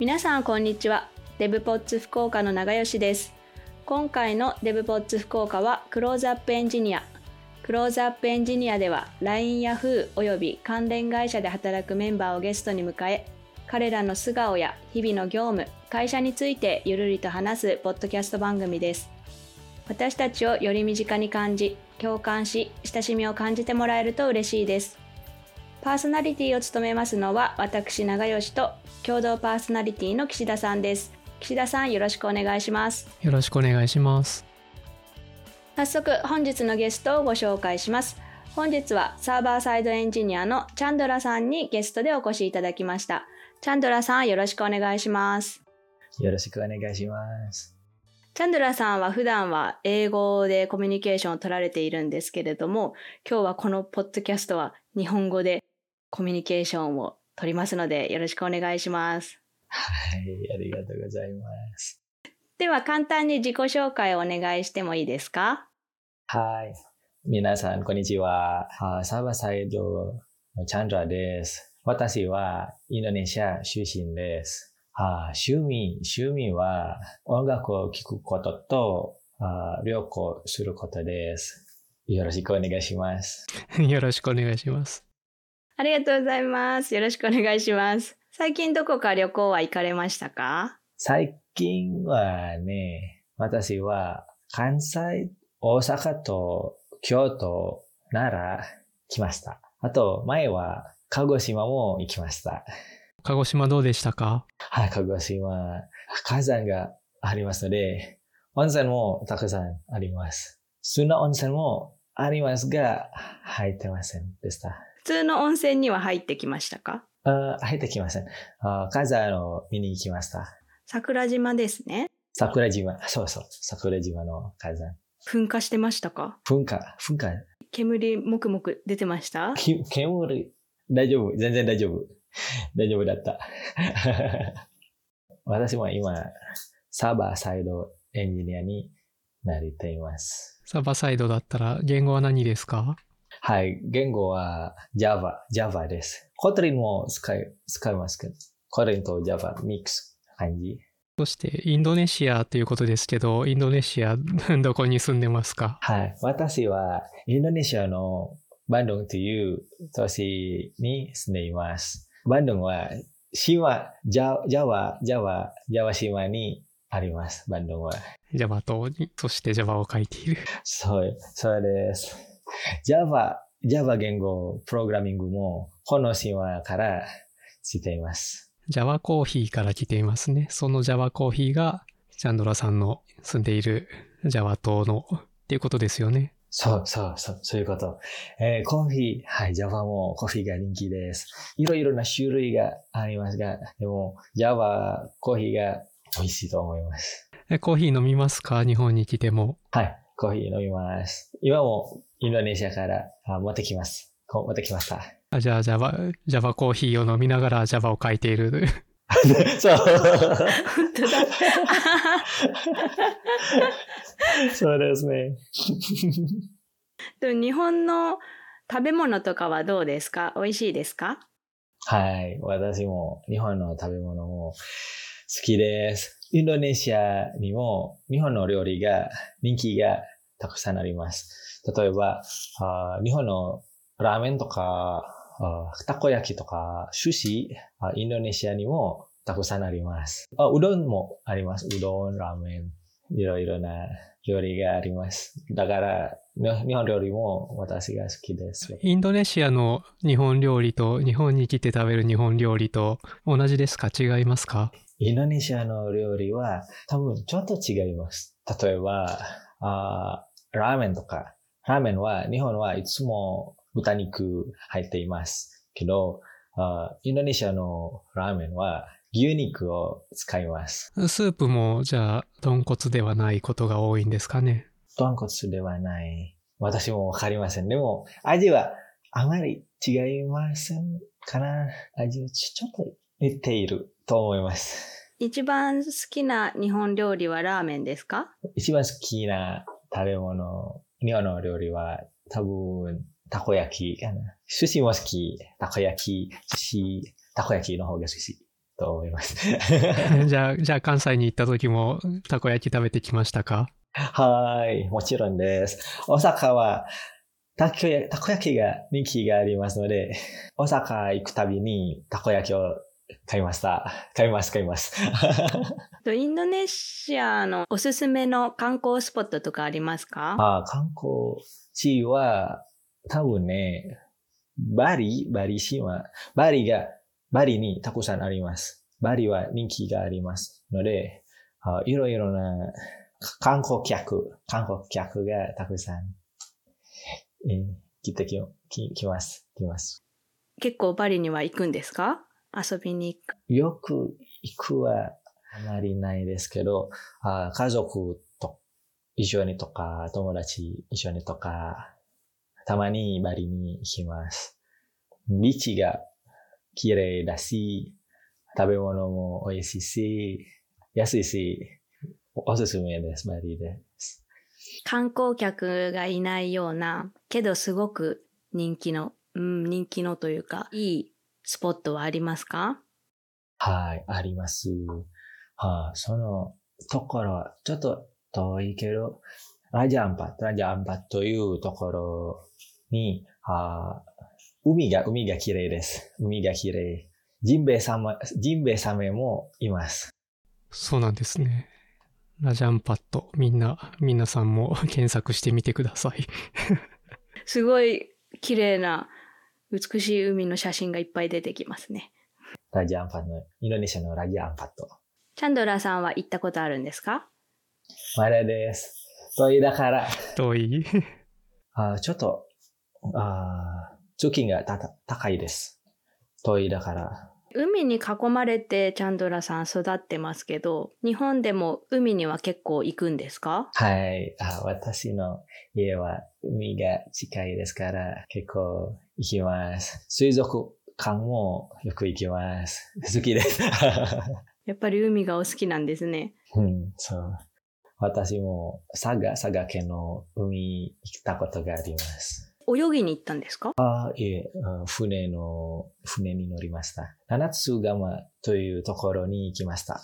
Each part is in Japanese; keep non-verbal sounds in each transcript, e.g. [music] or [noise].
皆さんこんにちは。デブポッツ福岡の長吉です。今回のデブポッツ福岡はクローズアップエンジニア。クローズアップエンジニアでは LINE や Foo および関連会社で働くメンバーをゲストに迎え彼らの素顔や日々の業務会社についてゆるりと話すポッドキャスト番組です。私たちをより身近に感じ共感し親しみを感じてもらえると嬉しいです。パーソナリティを務めますのは私長吉と共同パーソナリティの岸田さんです。岸田さんよろしくお願いします。よろしくお願いします。早速本日のゲストをご紹介します。本日はサーバーサイドエンジニアのチャンドラさんにゲストでお越しいただきました。チャンドラさんよろしくお願いします。よろしくお願いします。チャンドラさんは普段は英語でコミュニケーションを取られているんですけれども今日はこのポッドキャストは日本語でコミュニケーションを取りますのでよろしくお願いしますはいありがとうございますでは簡単に自己紹介をお願いしてもいいですか？はい。皆さん、こんにちは。サーバーサイド、チャンドラです。私はインドネシア出身です。趣味、趣味は音楽を聴くことと旅行することです。よろしくお願いします。[laughs] よろしくお願いします。ありがとうございます。よろしくお願いします。最近どこか旅行は行かれましたか？最近はね、私は関西大阪と京都、奈良来ました。あと、前は鹿児島も行きました。鹿児島どうでしたか？はい、鹿児島、火山がありますので、温泉もたくさんあります。普通の温泉もありますが、入ってませんでした。普通の温泉には入ってきましたか？あ入ってきません。あ火山を見に行きました。桜島ですね。桜島、そうそう、桜島の火山。噴火してましたか？噴火、噴火。煙もくもく出てました？煙、大丈夫。全然大丈夫。[laughs] 大丈夫だった。[laughs] 私も今、サーバーサイドエンジニアになりています。サーバーサイドだったら言語は何ですか？はい。言語は Java、Java です。 Kotlin も使い、使いますけど、 Kotlin と Java ミックス感じ。そしてインドネシアということですけど、インドネシアどこに住んでますか？はい。私はインドネシアのバンドンという都市に住んでいます。バンドンは島、ジャジャワ、ジャワ、ジャワ島にあります、バンドンは。ジャワ島に、そしてジャワを書いている。そう、そうです。ジャワ、ジャワ言語、プログラミングも、この島からしています。ジャワコーヒーから来ていますね。そのジャワコーヒーが、チャンドラさんの住んでいるジャワ島のっていうことですよね。そうそうそう、そういうこと。えー、コーヒー、はい、ジャワもコーヒーが人気です。いろいろな種類がありますが、でも、ジャワ、コーヒーが美味しいと思います。え、コーヒー飲みますか？日本に来ても。はい、コーヒー飲みます。今もインドネシアから持ってきます。持ってきました。あじゃあ、ジャバ、ジャバコーヒーを飲みながらジャバを書いている。[laughs] そう。本当だ。[laughs] そうですね。[laughs] 日本の食べ物とかはどうですか？美味しいですか？はい。私も日本の食べ物も好きです。インドネシアにも日本の料理が人気がたくさんあります。例えば、あ日本のラーメンとかたこ焼きとか、寿司、インドネシアにもたくさんあります。あうどんもあります。うどん、ラーメン、いろいろな料理があります。だから、日本料理も私が好きです。インドネシアの日本料理と日本に来て食べる日本料理と同じですか？違いますか？インドネシアの料理は多分ちょっと違います。例えば、あラーメンとか、ラーメンは日本はいつも豚肉入っていますけど、インドネシアのラーメンは牛肉を使います。スープもじゃあ豚骨ではないことが多いんですかね？豚骨ではない。私もわかりません。でも味はあまり違いませんかな味はちょっと似ていると思います。一番好きな日本料理はラーメンですか？一番好きな食べ物、日本の料理は多分たこ焼きかな。寿司も好き。たこ焼き、寿司、たこ焼きの方が寿司。と思います。[laughs] じゃあ、じゃあ関西に行った時もたこ焼き食べてきましたか？はい、もちろんです。大阪はたこやたこ焼きが人気がありますので、大阪行くたびにたこ焼きを買いました。買います、買います。[laughs] とインドネシアのおすすめの観光スポットとかありますか？あ観光地は多分ね、バリ、バリ島、バリが、バリにたくさんあります。バリは人気がありますので、あいろいろな観光客、観光客がたくさん、えー来てきききます。来ます。結構バリには行くんですか？遊びに行く。よく行くはあまりないですけど、あ家族と一緒にとか、友達一緒にとか、たまにバリに行きます。ビーチが綺麗だし、食べ物も美味しいし、安いし、おすすめです、バリです。観光客がいないような、けどすごく人気の、うん、人気のというか、いいスポットはありますか？はい、あります。はあ、そのところはちょっと遠いけど、ラジャアンパ、ラジャアンパというところに、あ海が、海が綺麗です。海が綺麗。ジンベエサメ、ジンベエサメもいます。そうなんですね。ラジャンパッド、みんな、皆さんも [laughs] 検索してみてください。[laughs] すごい綺麗な、美しい海の写真がいっぱい出てきますね。ラジャアンパの、インドネシアのラジャアンパと。チャンドラーさんは行ったことあるんですか？まだです。遠いだから、遠いあちょっと、あ通勤がたた高いです。遠いだから。海に囲まれてチャンドラさん育ってますけど、日本でも海には結構行くんですか？はい。あ私の家は海が近いですから結構行きます。水族館もよく行きます。好きです。[laughs] やっぱり海がお好きなんですね。うん、そう。私も佐賀、佐賀県の海行ったことがあります。泳ぎに行ったんですか？あいえ、あ船の、船に乗りました。七つ釜というところに行きました。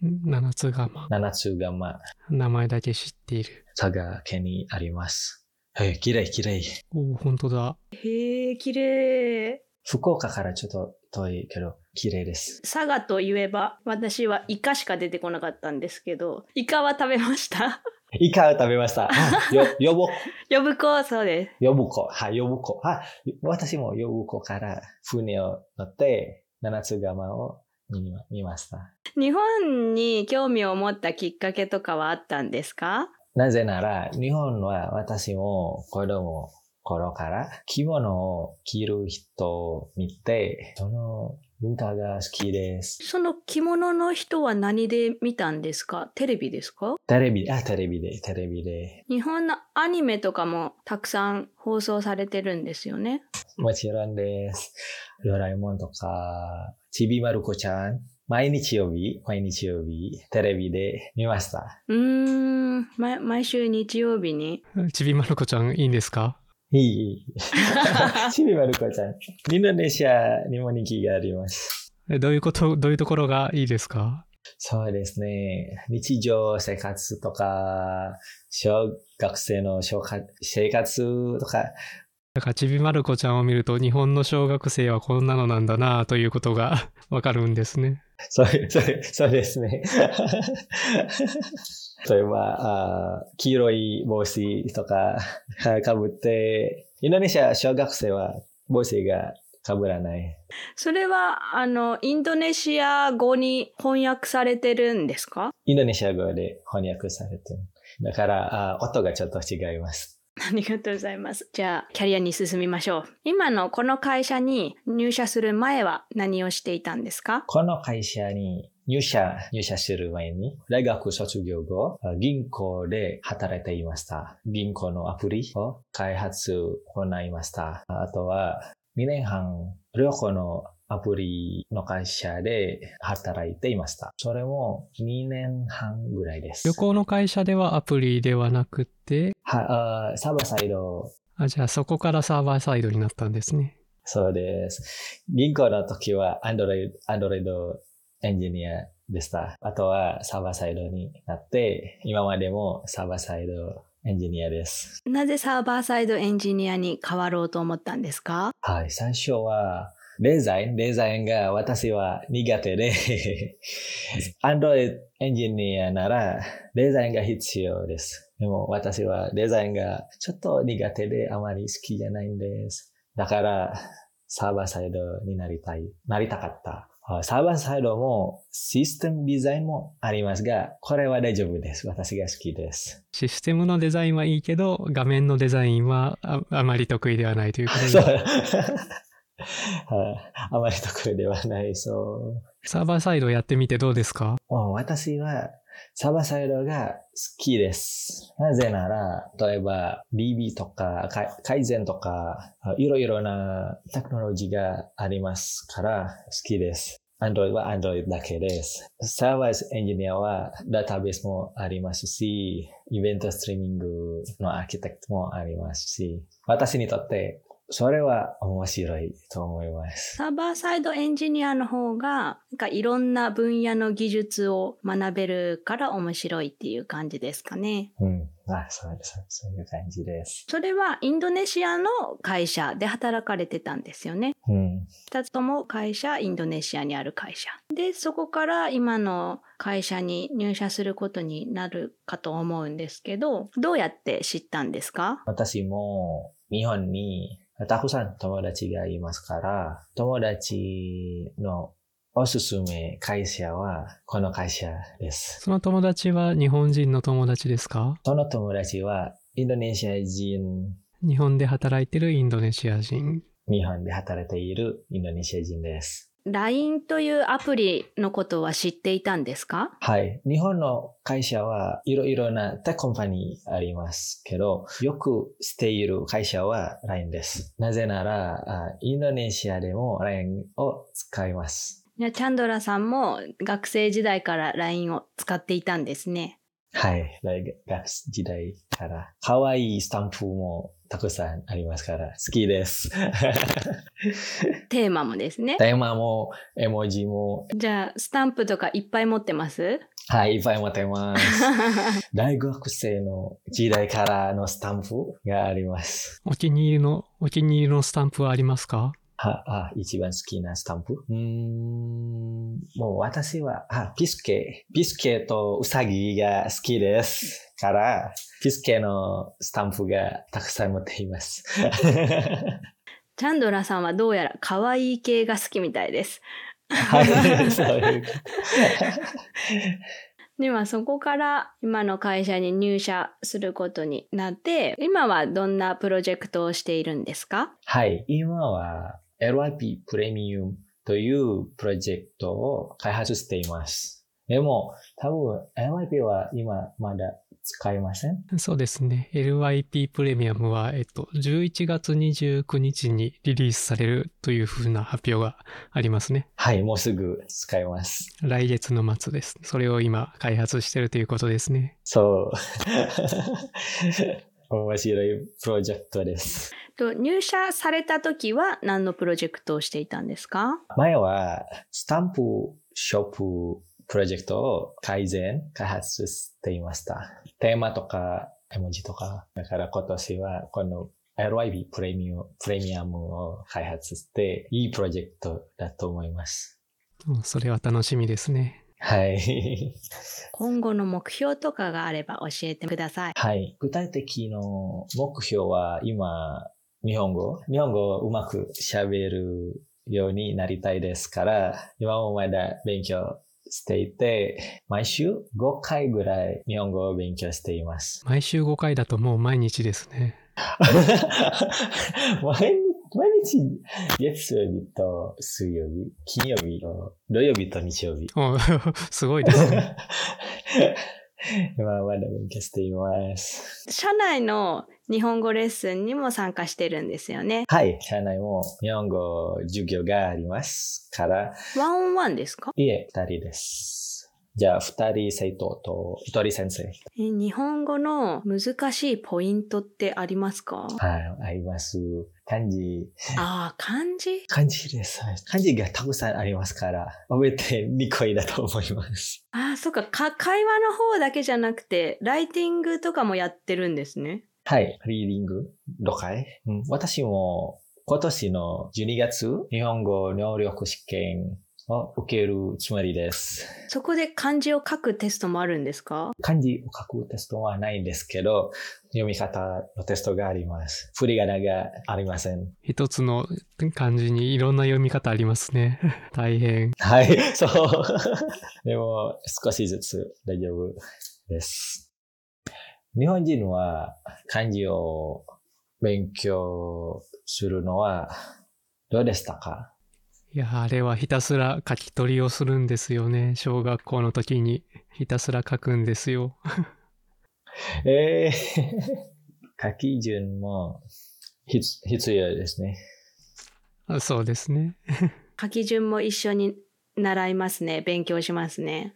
七つ釜。七つ釜、名前だけ知っている。佐賀県にあります。はい、綺麗綺麗。おお、本当だ。へえ、綺麗。福岡からちょっと遠いけど、綺麗です。佐賀といえば、私はイカしか出てこなかったんですけど、イカは食べました。イカを食べました。あ [laughs] よ、よぼ、呼ぶ子、そうです。よぶこ。はい、よぶこ。はい、私もよぶこから船を乗って、七つ釜を見ま見ました。日本に興味を持ったきっかけとかはあったんですか？なぜなら、日本は私も子供頃から着物を着る人を見て、その文化が好きです。その着物の人は何で見たん。ですかテレビですかテレビ、あ、テレビで、テレビで。日本のアニメとかもたくさん。放送されてるん。ですよね。もちろん。です。ドラえもん。とか、ちびまる子ちゃん、毎日曜日、毎日曜日、テレビで見ました。うん、ま、毎週日曜日に。ちびまる子ちゃん。いいん。ですかいい、いい。ちびまる子ちゃん。インドネシアにも人気があります。えどういうこと、どういうところがいいですか？そうですね。日常生活とか、小学生の小活生活とか、だからちびまる子ちゃんを見ると日本の小学生はこんなのなんだなということが [laughs] わかるんですね。[laughs] そう、そう、そうですね。[laughs] 例えば、あ黄色い帽子とか [laughs] かぶって、インドネシア小学生は帽子がかぶらない。それは、あの、インドネシア語に翻訳されてるんですか？インドネシア語で翻訳されてる。だから、あ音がちょっと違います。[laughs] ありがとうございます。じゃあ、キャリアに進みましょう。今のこの会社に入社する前は何をしていたんですか？この会社に入社、入社する前に、大学卒業後、銀行で働いていました。銀行のアプリを開発を行いました。あとは、2年半、旅行のアプリの会社で働いていました。それも2年半ぐらいです。旅行の会社ではアプリではなくて、はあサーバーサイド、あ、じゃあそこからサーバーサイドになったんですね。そうです。銀行の時は Android、Android エンジニアでした。あとはサーバーサイドになって、今までもサーバーサイドエンジニアです。なぜサーバーサイドエンジニアに変わろうと思ったんですか？はい、最初はデザイン、デザインが私は苦手で、Android エンジニアならデザインが必要です。でも私はデザインがちょっと苦手であまり好きじゃないんです。だからサーバーサイドになりたい、なりたかった。あサーバーサイドもシステムデザインもありますが、これは大丈夫です。私が好きです。システムのデザインはいいけど、画面のデザインはああまり得意ではないということで、はいあまり得意ではない、そう。サーバーサイドやってみてどうですか？私はサーバーサイドが好きです。なぜなら、例えば DB とかか改善とか、いろいろなテクノロジーがありますから好きです。Android は Android だけです。サーバーエンジニアはダータベースもありますし、イベントストリーミングのアーキテクトもありますし、私にとってそれは面白いと思います。サーバーサイドエンジニアの方が、なんかいろんな分野の技術を学べるから面白いっていう感じですかね。うん。あ、そうです。そういう感じです。それはインドネシアの会社で働かれてたんですよね。うん。二つとも会社、インドネシアにある会社。で、そこから今の会社に入社することになるかと思うんですけど、どうやって知ったんですか？私も日本にたくさん友達がいますから、友達のおすすめ会社はこの会社です。その友達は日本人の友達ですか？その友達はインドネシア人、日本で働いてるインドネシア人。日本で働いているインドネシア人です。LINE というアプリのことは知っていたんですか？はい。日本の会社はいろいろなテクコンパニーありますけど、よくしている会社は LINE です。なぜなら、あインドネシアでも LINE を使います。じゃあチャンドラさんも学生時代から LINE を使っていたんですね。はい。大学時代から。可愛いスタンプもたくさんありますから、好きです。[laughs] テーマもですね。テーマも、絵文字も、じゃあスタンプとかいっぱい持ってます？はい、いっぱい持ってます。[laughs] 大学生の時代からのスタンプがあります。お気に入りの、お気に入りのスタンプはありますか？は、あ、一番好きなスタンプ？うーん、もう私は、あ、ピスケ、ピスケとウサギが好きです。から、ピスケのスタンプがたくさん持っています。チャンドラさんはどうやら可愛い系が好きみたいです。はい、そういう。ではそこから今の会社に入社することになって、今はどんなプロジェクトをしているんですか？はい、今は LYP プレミアムというプロジェクトを開発しています。でも、多分 LYP は今まだ使いません？そうですね。LYP プレミアムは、えっと、11月29日にリリースされるというふうな発表がありますね。はい、もうすぐ使います。来月の末です。それを今開発してるということですね。そう。面白いプロジェクトです。と入社された時は何のプロジェクトをしていたんですか？前はスタンプショッププロジェクトを改善、開発していました。テーマとか絵文字とか。だから今年はこの LYB プレミアムプレミアムを開発していいプロジェクトだと思います。うんそれは楽しみですね。はい。今後の目標とかがあれば教えてください。はい。具体的な目標は今、日本語？日本語をうまく喋るようになりたいですから、今もまだ勉強していて、毎週5回ぐらい日本語を勉強しています。毎週5回だともう毎日ですね。毎日、毎日、月曜日と水曜日、金曜日と土曜日と日曜日。お [laughs] すごいですね。[laughs] 今まだ勉強しています。社内の日本語レッスンにも参加してるんですよね。はい、社内も日本語授業がありますから、ワンオンワンですか？いえ、二人です。じゃあ、二人生徒と一人先生。え日本語の難しいポイントってありますか？はい、あります。漢字。ああ、漢字？漢字です。漢字がたくさんありますから、覚えてにくいだと思います。ああ、そっかか。会話の方だけじゃなくて、ライティングとかもやってるんですね。はい、リーディング、了解、うん、私も今年の12月、日本語能力試験を受けるつもりです。そこで漢字を書くテストもあるんですか？漢字を書くテストはないんですけど、読み方のテストがあります。振り仮名がありません。一つの漢字にいろんな読み方ありますね。[laughs] 大変。はい、そう。でも、少しずつ大丈夫です。日本人は漢字を勉強するのはどうでしたか？いや、あれはひたすら書き取りをするんですよね。小学校の時にひたすら書くんですよ。[laughs] えー、書き順も必必要ですね。あそうですね。[laughs] 書き順も一緒に習いますね。勉強しますね。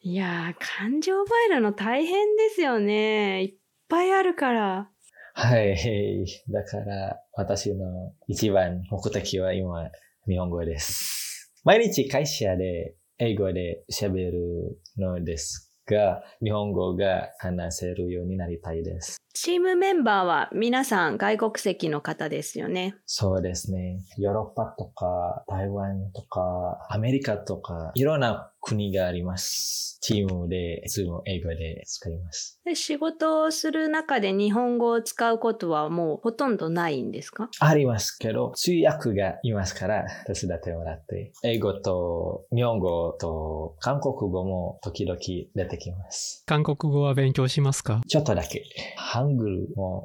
いやー、漢字覚えるの大変ですよね。いっぱいあるから。はい。だから、私の一番目的は今、日本語です。毎日会社で英語で喋るのですが、日本語が話せるようになりたいです。チームメンバーは皆さん外国籍の方ですよね。そうですね。ヨーロッパとか、台湾とか、アメリカとか、いろんな国があります。チームで、いつも英語で使います。で仕事をする中で日本語を使うことはもうほとんどないんですか？ありますけど、通訳がいますから、手伝ってもらって、英語と日本語と韓国語も時々出てきます。韓国語は勉強しますか？ちょっとだけ。ハングルも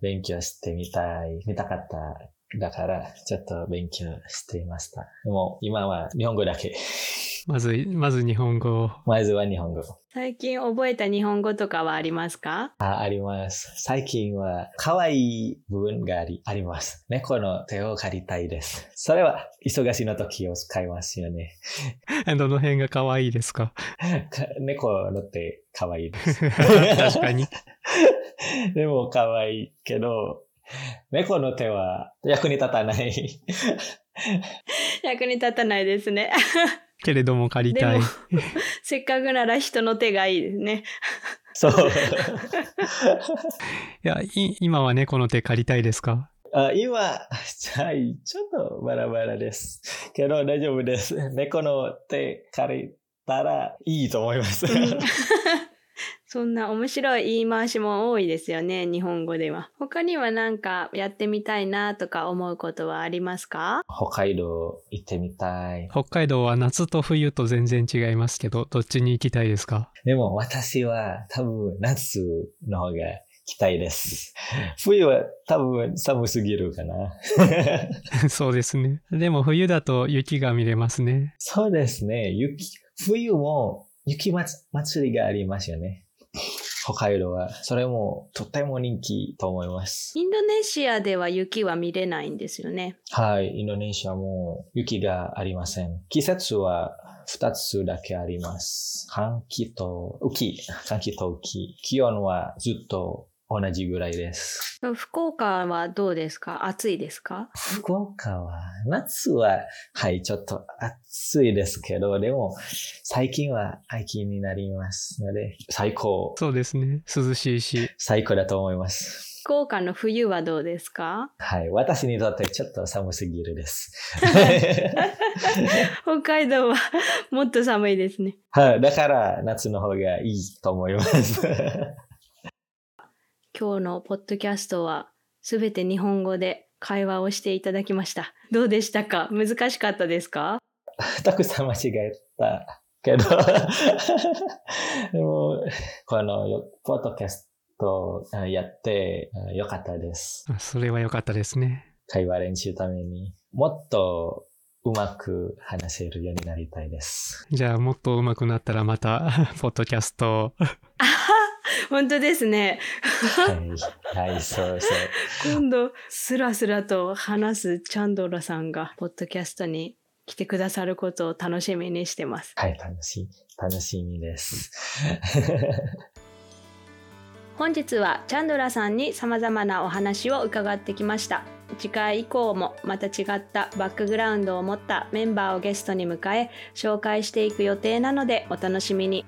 勉強してみたい、見たかった。だから、ちょっと勉強していました。でも、今は日本語だけ。まず、まず日本語を。まずは日本語。最近覚えた日本語とかはありますか？ああります。最近は可愛い部分がありあります。猫の手を借りたいです。それは忙しいの時を使いますよね。どの辺が可愛いですか？か猫の手可愛いです。[laughs] 確かに。[laughs] でも可愛いけど、[laughs] 猫の手は役に立たない。[laughs] 役に立たないですね。[laughs] けれども借りたい。せっかくなら人の手がいいですね。そう。いや、い今は猫の手借りたいですか？あ今、はい、ちょっとバラバラです。けど大丈夫です。猫の手借りたらいいと思います。そんな面白い言い回しも多いですよね、日本語では。他には何かやってみたいなとか思うことはありますか？北海道行ってみたい。北海道は夏と冬と全然違いますけど、どっちに行きたいですか？でも私は多分夏の方が来たいです。[laughs] 冬は多分寒すぎるかな。[laughs] [laughs] そうですね。でも冬だと雪が見れますね。そうですね。雪、冬も雪まつ祭りがありますよね。北海道は。それもとても人気と思います。インドネシアでは雪は見れないんですよね。はい。インドネシアも雪がありません。季節は二つだけあります。寒気と雨季。寒気と雨季。気温はずっと同じぐらいです。福岡はどうですか？暑いですか？福岡は、夏は、はい、ちょっと暑いですけど、でも、最近は秋になりますので、最高、そうですね。涼しいし。最高だと思います。福岡の冬はどうですか？はい、私にとってちょっと寒すぎるです。[laughs] 北海道はもっと寒いですね。はい、だから夏の方がいいと思います。今日のポッドキャストはすべて日本語で会話をしていただきました。どうでしたか？難しかったですか？[laughs] たくさん間違えたけど、[laughs] でも、このよポッドキャストあやってあよかったです。あそれは良かったですね。会話練習ためにもっとうまく話せるようになりたいです。じゃあもっと上手くなったらまた、[laughs] ポッドキャストを。[laughs] 本当ですね。はい、はい、そうそう。今度、スラスラと話すチャンドラさんが、ポッドキャストに来てくださることを楽しみにしてます。はい、楽しい、楽しみです。[laughs] 本日はチャンドラさんに様々なお話を伺ってきました次回以降もまた違ったバックグラウンドを持ったメンバーをゲストに迎え紹介していく予定なのでお楽しみに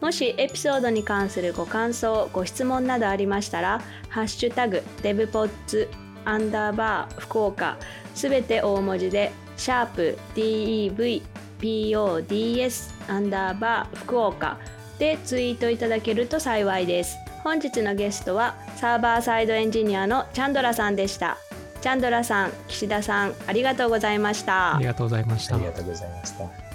もしエピソードに関するご感想ご質問などありましたら「ハッシュタグデブポッツアンダーバー福岡」すべて大文字で「シャープ DEVPODS アンダーバー福岡」でツイートいただけると幸いです。本日のゲストはサーバーサイドエンジニアのチャンドラさんでした。チャンドラさん、岸田さん、ありがとうございましたあり。がとうございましたあり。がとうございました。